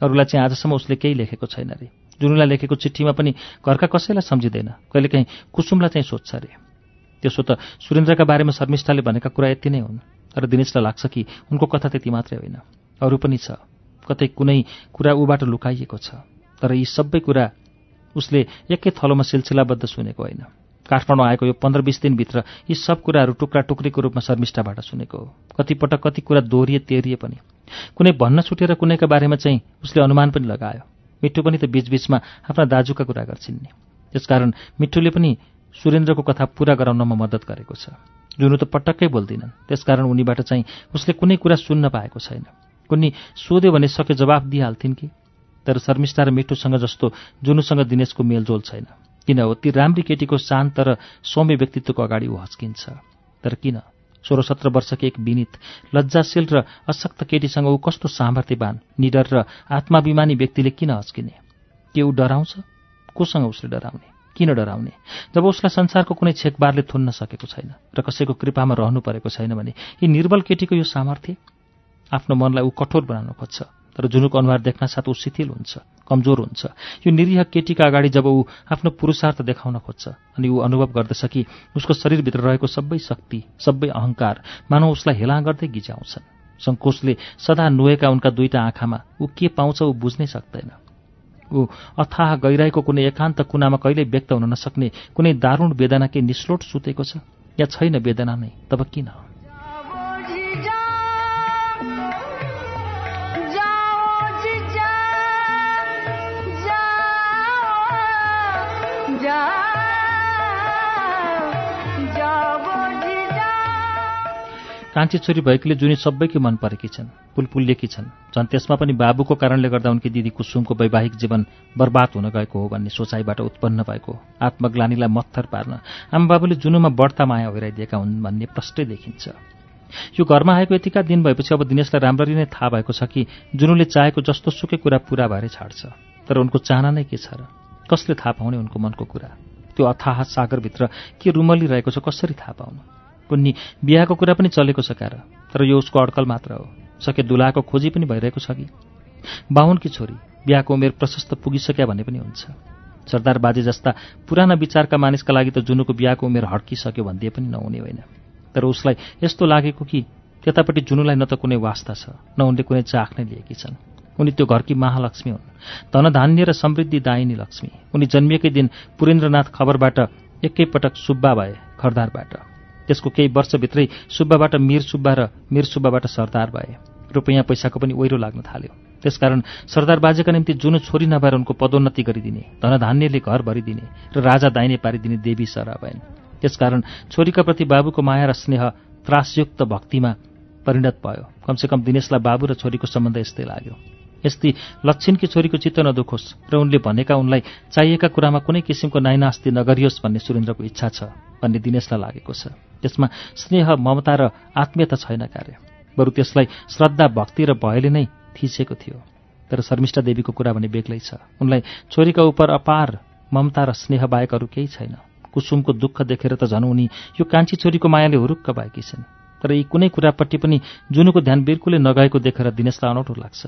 अरूलाई चाहिँ आजसम्म उसले केही लेखेको छैन अरे जुनुलाई लेखेको चिठीमा पनि घरका कसैलाई सम्झिँदैन। कहिलेकाहीँ कुसुमलाई चाहिँ सोध्छ अरे त्यसो त सुरेन्द्रका बारेमा शर्मिष्ठाले भनेका कुरा यति नै हुन्। तर दिनेशलाई लाग्छ कि उनको कथा त्यति मात्रै होइन। अरू पनि छ। कतै कुनै कुरा ऊबाट लुकाइएको छ। तर यी सबै कुरा उसले एकै थलोमा सिलसिलाबद्ध सुनेको होइन। काठमाडौँ आएको यो पन्ध्र बिस दिनभित्र यी सब कुराहरू टुक्रा टुक्रीको रूपमा शर्मिष्ठाबाट सुनेको हो। कतिपटक कति कुरा दोहोरिए तेरिए पनि। कुनै भन्न छुटेर कुनैका बारेमा चाहिँ उसले अनुमान पनि लगायो। मिठो पनि त बीचबीचमा आफ्ना दाजुका कुरा गर्छिन् नि। त्यसकारण मिठुले पनि सुरेन्द्रको कथा पूरा गराउनमा मद्दत गरेको छ। जुनु त पटक्कै बोल्दिनन्। त्यसकारण उनीबाट चाहिँ उसले कुनै कुरा सुन्न पाएको छैन। कुनै सोध्यो भने सके जवाफ दिइहाल्थिन् कि? तर शर्मिष्ठा र मिठुसँग जस्तो जुनुसँग दिनेशको मेलजोल छैन। किन हो? ती राम्री केटीको शान्त र सौम्य व्यक्तित्वको अगाडि ऊ हस्किन्छ। तर किन? सोह्र सत्र वर्षकी एक विनित लज्जाशील र अशक्त केटीसँग ऊ कस्तो सामर्थ्यवान निडर र आत्माभिमानी व्यक्तिले किन हस्किने? के ऊ डराउँछ? कोसँग उसले डराउने? किन डराउने? जब उसलाई संसारको कुनै छेकबारले थुन्न सकेको छैन र कसैको कृपामा रहनु परेको छैन भने यी निर्बल केटीको यो सामर्थ्य? आफ्नो मनलाई ऊ कठोर बनाउन खोज्छ। तर जुनुको अनुहार देख्न साथ ऊ शिथिल हुन्छ कमजोर हुन्छ। यो निरीह केटीका अगाडि जब ऊ आफ्नो पुरुषार्थ देखाउन खोज्छ अनि ऊ अनुभव गर्दछ कि उसको शरीरभित्र रहेको सबै शक्ति सबै अहङ्कार मानव उसलाई हेला गर्दै गिजाउँछन्। सङ्कोचले सदा नुहेका उनका दुईटा आँखामा ऊ के पाउँछ ऊ बुझ्नै सक्दैन। ऊ अथाह गइरहेको कुनै एकान्त कुनामा कहिल्यै व्यक्त हुन नसक्ने कुनै दारुण वेदना के निस्लोट सुतेको छ या छैन वेदना नै तब किन? कान्छी छोरी भएकीले जुनी सबैकी मन परेकी छन् पुलपुल्यकी छन् झन् त्यसमा पनि बाबुको कारणले गर्दा उनकी दिदी कुसुमको वैवाहिक जीवन बर्बाद हुन गएको हो भन्ने सोचाइबाट उत्पन्न भएको आत्मग्लानीलाई मत्थर पार्न आमाबाबुले जुनुमा बढ्ता माया होइराइदिएका हुन् भन्ने प्रष्टै देखिन्छ। यो घरमा आएको यतिका दिन भएपछि अब दिनेशलाई राम्ररी नै थाहा भएको छ कि जुनुले चाहेको जस्तो सुकै कुरा पुरा भएरै छाड्छ तर उनको चाहना नै के छ र? कसले थाहा पाउने उनको मनको कुरा? त्यो अथाह सागरभित्र के रुमलिरहेको छ कसरी थाहा पाउनु? कुन्नी बिहाको कुरा पनि चलेको छ क्यार। तर यो उसको अड्कल मात्र हो। सके दुलाको खोजी पनि भइरहेको छ कि? बाहुनकी छोरी बिहाको उमेर प्रशस्त पुगिसक्या भन्ने पनि हुन्छ। सरदार बाजे जस्ता पुराना विचारका मानिसका लागि त जुनुको बिहाको उमेर हड्किसक्यो भनिदिए पनि नहुने होइन। तर उसलाई यस्तो लागेको कि त्यतापट्टि जुनुलाई न त कुनै वास्ता छ न उनले कुनै चाख नै लिएकी छन्। उनी त्यो घरकी महालक्ष्मी हुन्। धनधान्य र समृद्धि दायिनी लक्ष्मी। उनी जन्मिएकै दिन पुरेन्द्रनाथ खबरबाट एकैपटक सुब्बा भए खरदारबाट त्यसको केही वर्षभित्रै सुब्बाबाट मिर सुब्बा र मिर सुब्बाबाट सरदार भए। रुपैयाँ पैसाको पनि ओहिरो लाग्न थाल्यो। त्यसकारण सरदार बाजेका निम्ति जुन छोरी नभएर उनको पदोन्नति गरिदिने धनधान्यले घर भरिदिने र राजा दाइने पारिदिने देवी सरा भएन। त्यसकारण छोरीका प्रति बाबुको माया र स्नेह त्रासयुक्त भक्तिमा परिणत भयो। कमसेकम दिनेशलाई बाबु र छोरीको सम्बन्ध यस्तै लाग्यो। यस्तै लक्षिणकी छोरीको चित्त नदुखोस् र उनले भनेका उनलाई चाहिएका कुरामा कुनै किसिमको नाइनास्ति नगरियोस् भन्ने सुरेन्द्रको इच्छा छ। भन्ने दिनेशलाई लागेको छ। त्यसमा स्नेह ममता र आत्मीयता छैन कार्य। बरु त्यसलाई श्रद्धा भक्ति र भयले नै थिचेको थियो। तर शर्मिष्ठा देवीको कुरा भने बेग्लै छ। उनलाई छोरीका उप अपार ममता र स्नेह बाहेक अरू केही छैन। कुसुमको दुःख देखेर त झन् उनी यो कान्छी छोरीको मायाले हुरुक्क भएकी छिन्। तर यी कुनै कुरापट्टि पनि जुनुको ध्यान बिल्कुलै नगएको देखेर दिनेशलाई अनौठो लाग्छ।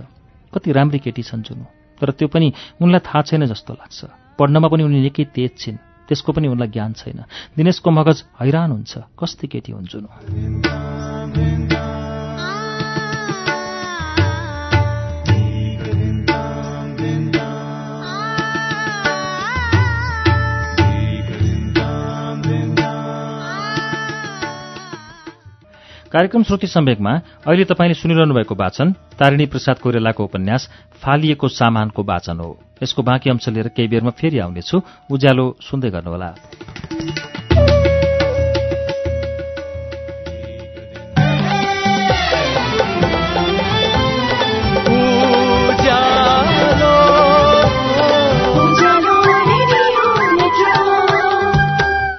कति राम्री केटी छन् जुनु। तर त्यो पनि उनलाई थाहा छैन जस्तो लाग्छ। पढ्नमा पनि उनी निकै तेज छिन्। त्यसको पनि उनलाई ज्ञान छैन। दिनेशको मगज हैरान हुन्छ। कस्ती केटी हुन् कार्यक्रम श्रुति सम्वेकमा अहिले तपाईँले सुनिरहनु भएको वाचन तारिणी प्रसाद कोइरालाको उपन्यास फालिएको सामानको वाचन हो। यसको बाँकी अंश लिएर केही बेरमा फेरि आउनेछु। उज्यालो सुन्दै गर्नुहोला।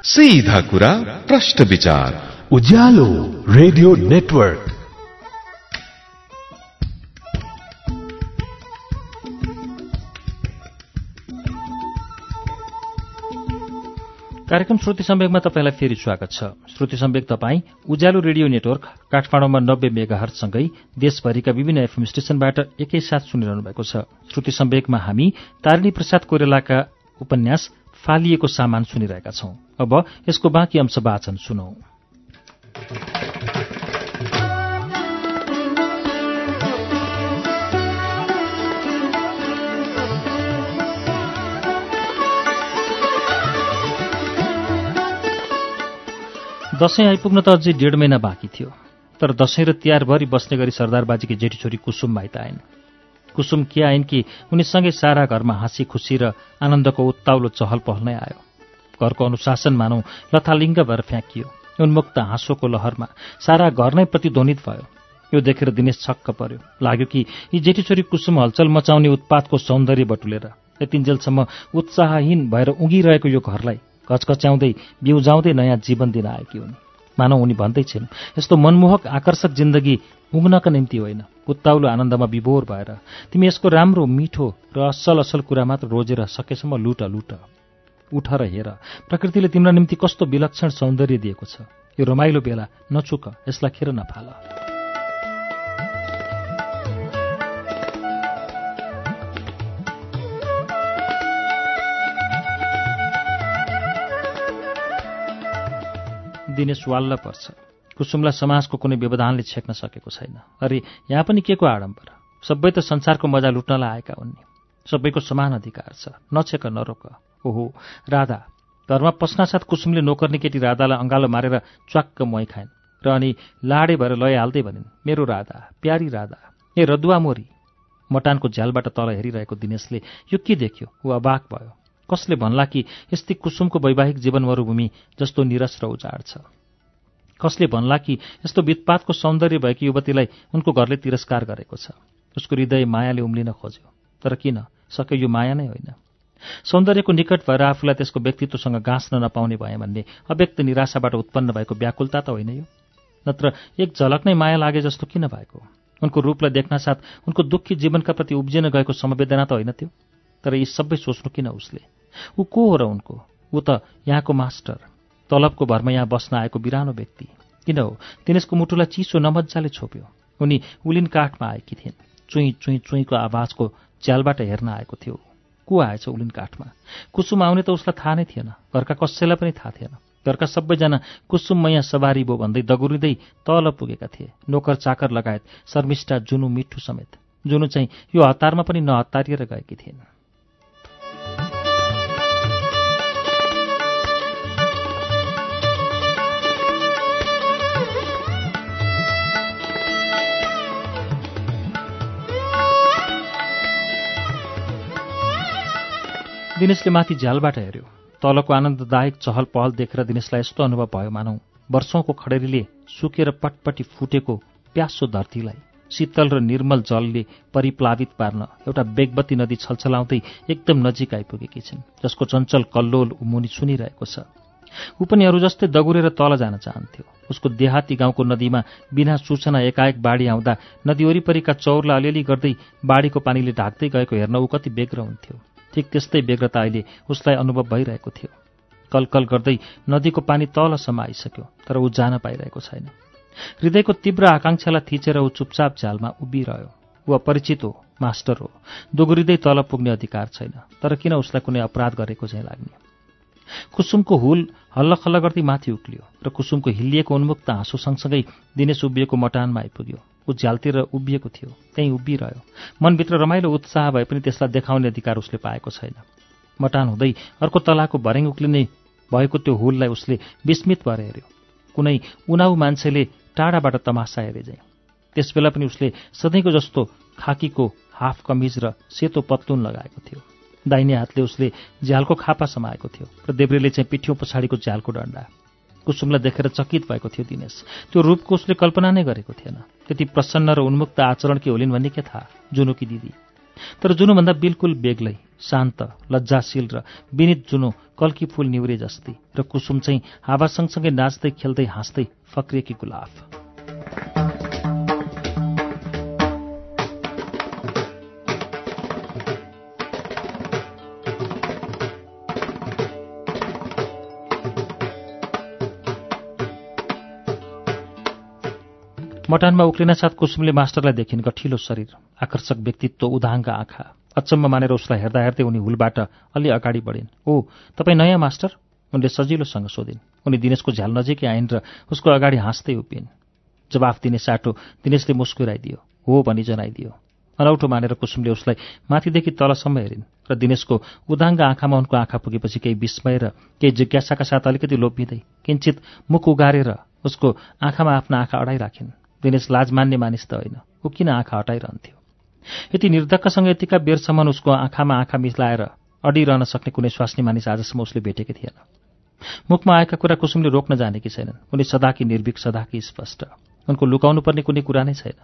सीधा कुरा प्रश्न विचार। Ujyaalo radio network. कार्यक्रम श्रुति सम्वेकमा तपाईँलाई फेरि स्वागत छ। श्रुति सम्वेक तपाईँ उज्यालो रेडियो नेटवर्क काठमाडौँमा नब्बे मेगा हर्चसँगै देशभरिका विभिन्न एफएम स्टेशनबाट एकैसाथ सुनिरहनु भएको छ। श्रुति सम्वेकमा हामी तारिणी प्रसाद कोइरालाका उपन्यास फालिएको सामान सुनिरहेका छौं। अब यसको बाँकी अंश वाचन सुनौ। दसैँ आइपुग्न त अझै डेढ महिना बाँकी थियो तर दसैँ र तिहारभरि बस्ने गरी सरदारबाजीकी जेठी छोरी कुसुम माइत आइन्। कुसुम के आइन् कि उनीसँगै सारा घरमा हाँसी खुसी र आनन्दको उत्ताउलो चहल पहल नै आयो। घरको अनुशासन मानौ लथालिङ्ग भएर फ्याँकियो। उन्मुक्त हाँसोको लहरमा सारा घर नै प्रतिध्वनित भयो। यो देखेर दिनेश छक्क पर्यो। लाग्यो कि यी जेठी छोरी कुसुम हलचल मचाउने उत्पातको सौन्दर्य बटुलेर यतिन्जेलसम्म उत्साहहीन भएर उगिरहेको यो घरलाई घचकच्याउँदै बिउजाउँदै नयाँ जीवन दिन आएकी हुन्। मानव उनी भन्दैछिन् यस्तो मनमोहक आकर्षक जिन्दगी उग्नका निम्ति होइन। उत्ताउलो आनन्दमा विभोर भएर। तिमी यसको राम्रो मिठो र असल असल कुरा मात्र रोजेर सकेसम्म लुट लुट। उठ र हेर। प्रकृतिले तिम्रो निम्ति कस्तो विलक्षण सौन्दर्य दिएको छ। यो रमाइलो बेला नचुक यसलाई खेर नफाल। दिनेश सुवाल पर्छ। कुसुमलाई समाजको कुनै व्यवधानले छेक्न सकेको छैन। अरे यहाँ पनि के को आडम्बर? सबै त संसारको मजा लुट्नलाई आएका हुन् सबैको समान अधिकार छ। नछेक नरोक। ओहो राधा घरमा पस्नासाथ कुसुमले नोकर्नी केटी राधालाई अँगालो मारेर च्वाक्क मै खाइन् र अनि लाडे भएर लैहाल्दै भनिन् मेरो राधा प्यारी राधा ए रदुवा मोरी मटानको झ्यालबाट तल हेरिरहेको दिनेशले यो के देख्यो? ऊ अबाक भयो। कसले भन्ला कि यस्तै कुसुमको वैवाहिक जीवन मरुभूमि जस्तो निरस र उजाड छ? कसले भन्ला कि यस्तो वित्पातको सौन्दर्य भएकी युवतीलाई उनको घरले तिरस्कार गरेको छ? उसको हृदय मायाले उम्लिन खोज्यो। तर किन? सक्यो यो माया नै होइन। सौन्दर्यको निकट भएर आफूलाई त्यसको व्यक्तित्वसँग गाँच्न नपाउने भए भन्ने अव्यक्त निराशाबाट उत्पन्न भएको व्याकुलता त होइन यो। नत्र एक झलक नै माया लागे जस्तो किन भएको? उनको रूपलाई देख्न साथ उनको दुःखी जीवनका प्रति उब्जिन गएको समवेदना त होइन त्यो। तर यी सबै सोच्नु किन उसले? ऊ को हो र उनको? ऊ त यहाँको मास्टर। तलबको भरमा यहाँ बस्न आएको बिरानो व्यक्ति। किन हो? दिनेशको मुटुलाई चिसो नमजाले छोप्यो। उनी उलिन काठमा आएकी थिइन्। चुइँ चुइँ चुइँको आवाजको च्यालबाट हेर्न आएको थियो। को आएछ उलिन काठमा? कुसुम आउने त उसलाई थाहा नै थिएन। घरका कसैलाई पनि थाहा थिएन। घरका सबैजना कुसुम मैया सवारी भो भन्दै दगुरिँदै तल पुगेका थिए। नोकर चाकर लगायत शर्मिष्ठा जुनु मिठु समेत। जुनु चाहिँ यो हतारमा पनि नहतारिएर गएकी थिइन्। दिनेशले माथि झ्यालबाट हेऱ्यो। तलको आनन्ददायक चहल पहल देखेर दिनेशलाई यस्तो अनुभव भयो मानौ। वर्षौंको खडेरीले सुकेर पटपटी फुटेको प्यासो धरतीलाई शीतल र निर्मल जलले परिप्लावित पार्न एउटा बेगवती नदी छलछलाउँदै एकदम नजिक आइपुगेकी छिन् जसको चञ्चल कल्लोल मुनि सुनिरहेको छ। ऊ पनि अरू जस्तै दगुरेर तल जान चाहन्थ्यो। उसको देहाती गाउँको नदीमा बिना सूचना एकाएक बाढी आउँदा नदी वरिपरिका चौरलाई अलिअलि गर्दै बाढीको पानीले ढाक्दै गएको हेर्न ऊ कति बेग्र हुन्थ्यो। ठिक त्यस्तै बेग्रता अहिले उसलाई अनुभव भइरहेको थियो। कलकल गर्दै नदीको पानी तलसम्म आइसक्यो तर ऊ जान पाइरहेको छैन। हृदयको तीव्र आकाङ्क्षालाई थिचेर ऊ चुपचाप झालमा उभिरह्यो। ऊ अपरिचित हो मास्टर हो। दोगुरिँदै तल पुग्ने अधिकार छैन तर किन उसलाई कुनै अपराध गरेको चाहिँ लाग्ने? कुसुमको हुल हल्लखल्ल गर्दै माथि उक्लियो र कुसुमको हिल्लिएको उन्मुक्त हाँसो सँगसँगै दिनेश उभिएको मटानमा आइपुग्यो। ऊ झ्यालतिर उभिएको थियो त्यहीँ उभिरह्यो। मनभित्र रमाइलो उत्साह भए पनि त्यसलाई देखाउने अधिकार उसले पाएको छैन। मटान हुँदै अर्को तलाको भर्याङ उक्लिने भएको त्यो हुललाई उसले विस्मित भएर हेऱ्यो। कुनै उनाउ मान्छेले टाढाबाट तमासा हेरे जाए त्यसबेला पनि उसले सधैँको जस्तो खाकीको हाफ कमिज र सेतो पत्लुन लगाएको थियो। दाहिने हातले उसले झ्यालको खापा समाएको थियो र देब्रेले चाहिँ पिठ्यौँ पछाडिको झ्यालको डन्डा। कुसुमलाई देखेर चकित भएको थियो दिनेश। त्यो रूपको उसले कल्पना नै गरेको थिएन। त्यति प्रसन्न र उन्मुक्त आचरणकी होलिन् भन्ने के थाहा? जुनुकी दिदी। तर जुनुभन्दा बिल्कुल बेग्लै शान्त लज्जाशील र विनित जुनु कल्की फूल निउरे जस्ती र कुसुम चाहिँ हावा सँगसँगै नाच्दै खेल्दै हाँस्दै फक्रिएकी गुलाफ। मटानमा उक्लिन साथ कुसुमले मास्टरलाई देखिन् गठिलो शरीर आकर्षक व्यक्तित्व उदाङ्ग आँखा। अचम्म मानेर उसलाई हेर्दा हेर्दै उनी हुलबाट अलि अगाडि बढिन्। ओ तपाईँ नयाँ मास्टर? उनले सजिलोसँग सोधिन्। उनी दिनेशको झ्याल नजिकै आइन् र उसको अगाडि हाँस्दै उभिन्। जवाफ दिने साटो दिनेशले मुस्कुराइदियो। हो भनी जनाइदियो। अनौठो मानेर कुसुमले उसलाई माथिदेखि तलसम्म हेरिन् र दिनेशको उदाङ्ग आँखामा उनको आँखा पुगेपछि केही विस्मय र केही जिज्ञासाका साथ अलिकति लोभिँदै किञ्चित मुख उगारेर उसको आँखामा आफ्ना आँखा अडाइराखिन्। दिनेश लाज मान्ने मानिस त होइन। ऊ किन आँखा हटाइरहन्थ्यो? यति निर्धक्कसँग यतिका बेरसम्म उसको आँखामा आँखा मिलाएर अडिरहन सक्ने कुनै स्वास्नी मानिस आजसम्म उसले भेटेकै थिएन। मुखमा आएका कुरा कुसुमले रोक्न जानेकी छैनन्। उनी सदाकी निर्भीक सदाकी स्पष्ट। उनको लुकाउनु पर्ने कुनै कुरा नै छैन।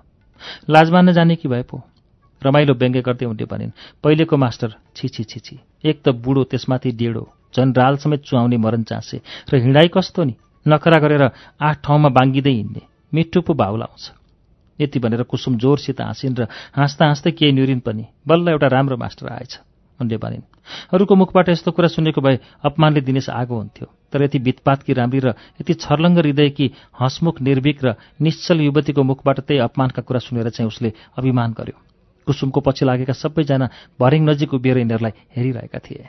लाज मान्न जाने कि भए पो? रमाइलो व्यङ्ग्य गर्दै उनले भनिन् पहिलेको मास्टर छि छि छि छि। एक त बुढो त्यसमाथि डेढो। झन् राल समेत चुहाउने मरण चाँसे। र हिँडाइ कस्तो नि? नखरा गरेर आठ ठाउँमा बाङ्गिँदै हिँड्ने। मिठो पो भाउ लाउँछ यति भनेर कुसुम जोरसित हाँसिन् र हाँस्दा हाँस्दै केही न्युरिन् पनि। बल्ल एउटा राम्रो मास्टर आएछ उनले भनिन्। अरूको मुखबाट यस्तो कुरा सुनेको भए अपमानले दिनेश आगो हुन्थ्यो। तर यति बितपातकी राम्री र यति छर्लङ्ग हृदयकी हँसमुख निर्भीक र निश्चल युवतीको मुखबाट त्यही अपमानका कुरा सुनेर चाहिँ उसले अभिमान गर्यो। कुसुमको पछि लागेका सबैजना भरिङ नजिक उभिएर यिनीहरूलाई हेरिरहेका थिए।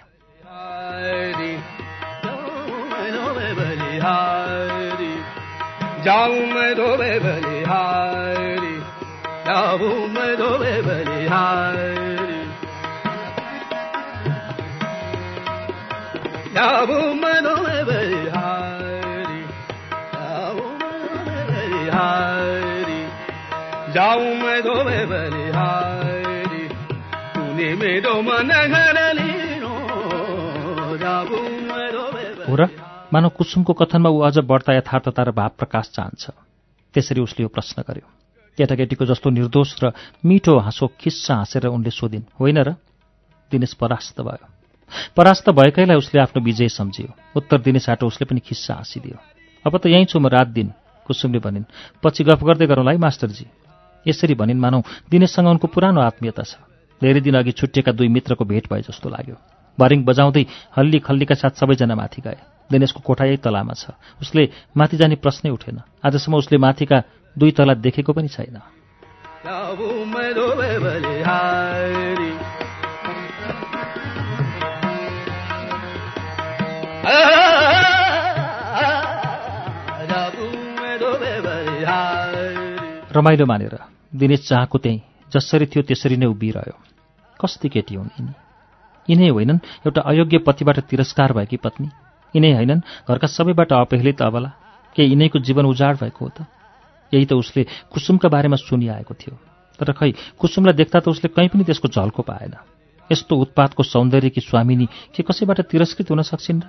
जाऊं मैं धोबे बलिहारी जाऊं मैं धोबे बलिहारी जाऊं मैं धोबे बलिहारी जाऊं तूने मेरो मन घर लिनो मानव कुसुमको कथनमा ऊ अझ बढ्ता यथार्थता र भाव प्रकाश चाहन्छ। त्यसरी उसले यो प्रश्न गर्यो। केटाकेटीको जस्तो निर्दोष र मिठो हाँसो खिस्सा हाँसेर उनले सोधिन् होइन र? दिनेश परास्त भयो। परास्त भएकैलाई उसले आफ्नो विजय सम्झियो। उत्तर दिने साटो उसले पनि खिस्सा हाँसिदियो। अब त यहीँ छु म रात दिन कुसुमले भनिन्। पछि गफ गर्दै गरौँला है मास्टरजी। यसरी भनिन् मानौ दिनेशसँग उनको पुरानो आत्मीयता छ। धेरै दिन अघि छुट्टिएका दुई मित्रको भेट भए जस्तो लाग्यो। भरिङ बजाउँदै हल्ली खल्लीका साथ सबैजना माथि गए। दिनेशको कोठा यही तलामा छ। उसले माथि जाने प्रश्नै उठेन। आजसम्म उसले माथिका दुई तला देखेको पनि छैन। रमाइलो मानेर दिनेश चाहको त्यहीँ जसरी थियो त्यसरी नै उभिरह्यो। कस्ती केटी हुन् यिनी। यिनै होइनन् एउटा अयोग्य पतिबाट तिरस्कार भएकी पत्नी। यिनै होइनन् घरका सबैबाट अपहेलित अबला। के यिनैको जीवन उजाड भएको हो त। यही त उसले कुसुमका बारेमा सुनिआएको थियो। तर खै कुसुमलाई देख्दा त उसले कहीँ पनि त्यसको झल्को पाएन। यस्तो उत्पातको सौन्दर्यकी स्वामिनी के कसैबाट तिरस्कृत हुन सक्छिन् र?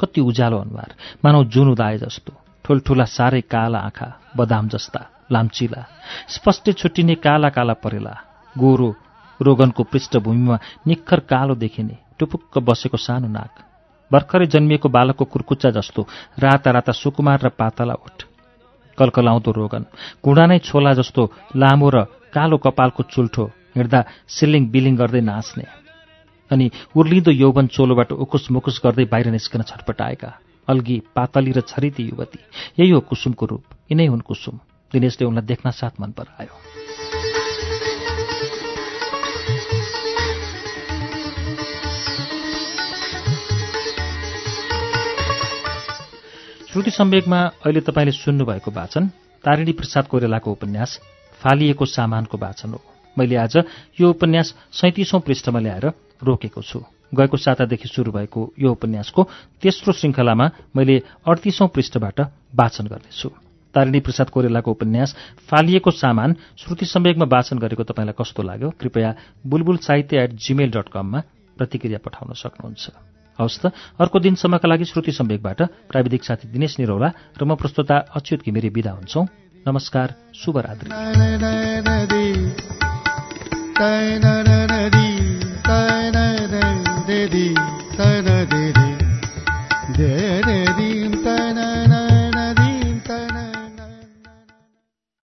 कति उज्यालो अनुहार। मानव जुन उदाए जस्तो। ठुल्ठुला साह्रै काला आँखा बदाम जस्ता लाम्चिला। स्पष्ट छुट्टिने काला काला परेला। गोरो रोगनको पृष्ठभूमिमा निखर कालो देखिने टुपुक्क बसेको सानो नाक। भर्खरै जन्मिएको बालकको कुर्कुच्चा जस्तो राता राता सुकुमार र पातला ओठ कलकलाउँदो रोगन घुँडा नै छोला जस्तो लामो र कालो कपालको चुल्ठो हिँड्दा सिल्लिङ बिलिङ गर्दै नाच्ने। अनि उर्लिँदो यौवन चोलोबाट उकुस मुकुस गर्दै बाहिर निस्कन छटपटाएका अल्गी पातली र छरिती युवती। यही हो कुसुमको रूप यिनै हुन् कुसुम। दिनेशले उनलाई देख्न साथ मन परायो श्रुति सम्वेकमा अहिले तपाईँले सुन्नुभएको वाचन तारिणी प्रसाद कोइरालाको उपन्यास फालिएको सामानको वाचन हो। मैले आज यो उपन्यास सैतिसौँ पृष्ठमा ल्याएर रोकेको छु। गएको सातादेखि सुरु भएको यो उपन्यासको तेस्रो श्रृङ्खलामा मैले अडतिसौँ पृष्ठबाट वाचन गर्नेछु। तारिणी प्रसाद कोइरालाको उपन्यास फालिएको सामान श्रुति सम्वेकमा वाचन गरेको तपाईँलाई कस्तो लाग्यो? कृपया बुलबुल साहित्य एट जीमेल डट कममा प्रतिक्रिया पठाउन सक्नुहुन्छ। हवस् त अर्को दिनसम्मका लागि श्रुति सम्वेकबाट प्राविधिक साथी दिनेश निरौला र म प्रस्तुता अच्युत घिमिरे विदा हुन्छौ। नमस्कार शुभरात्रि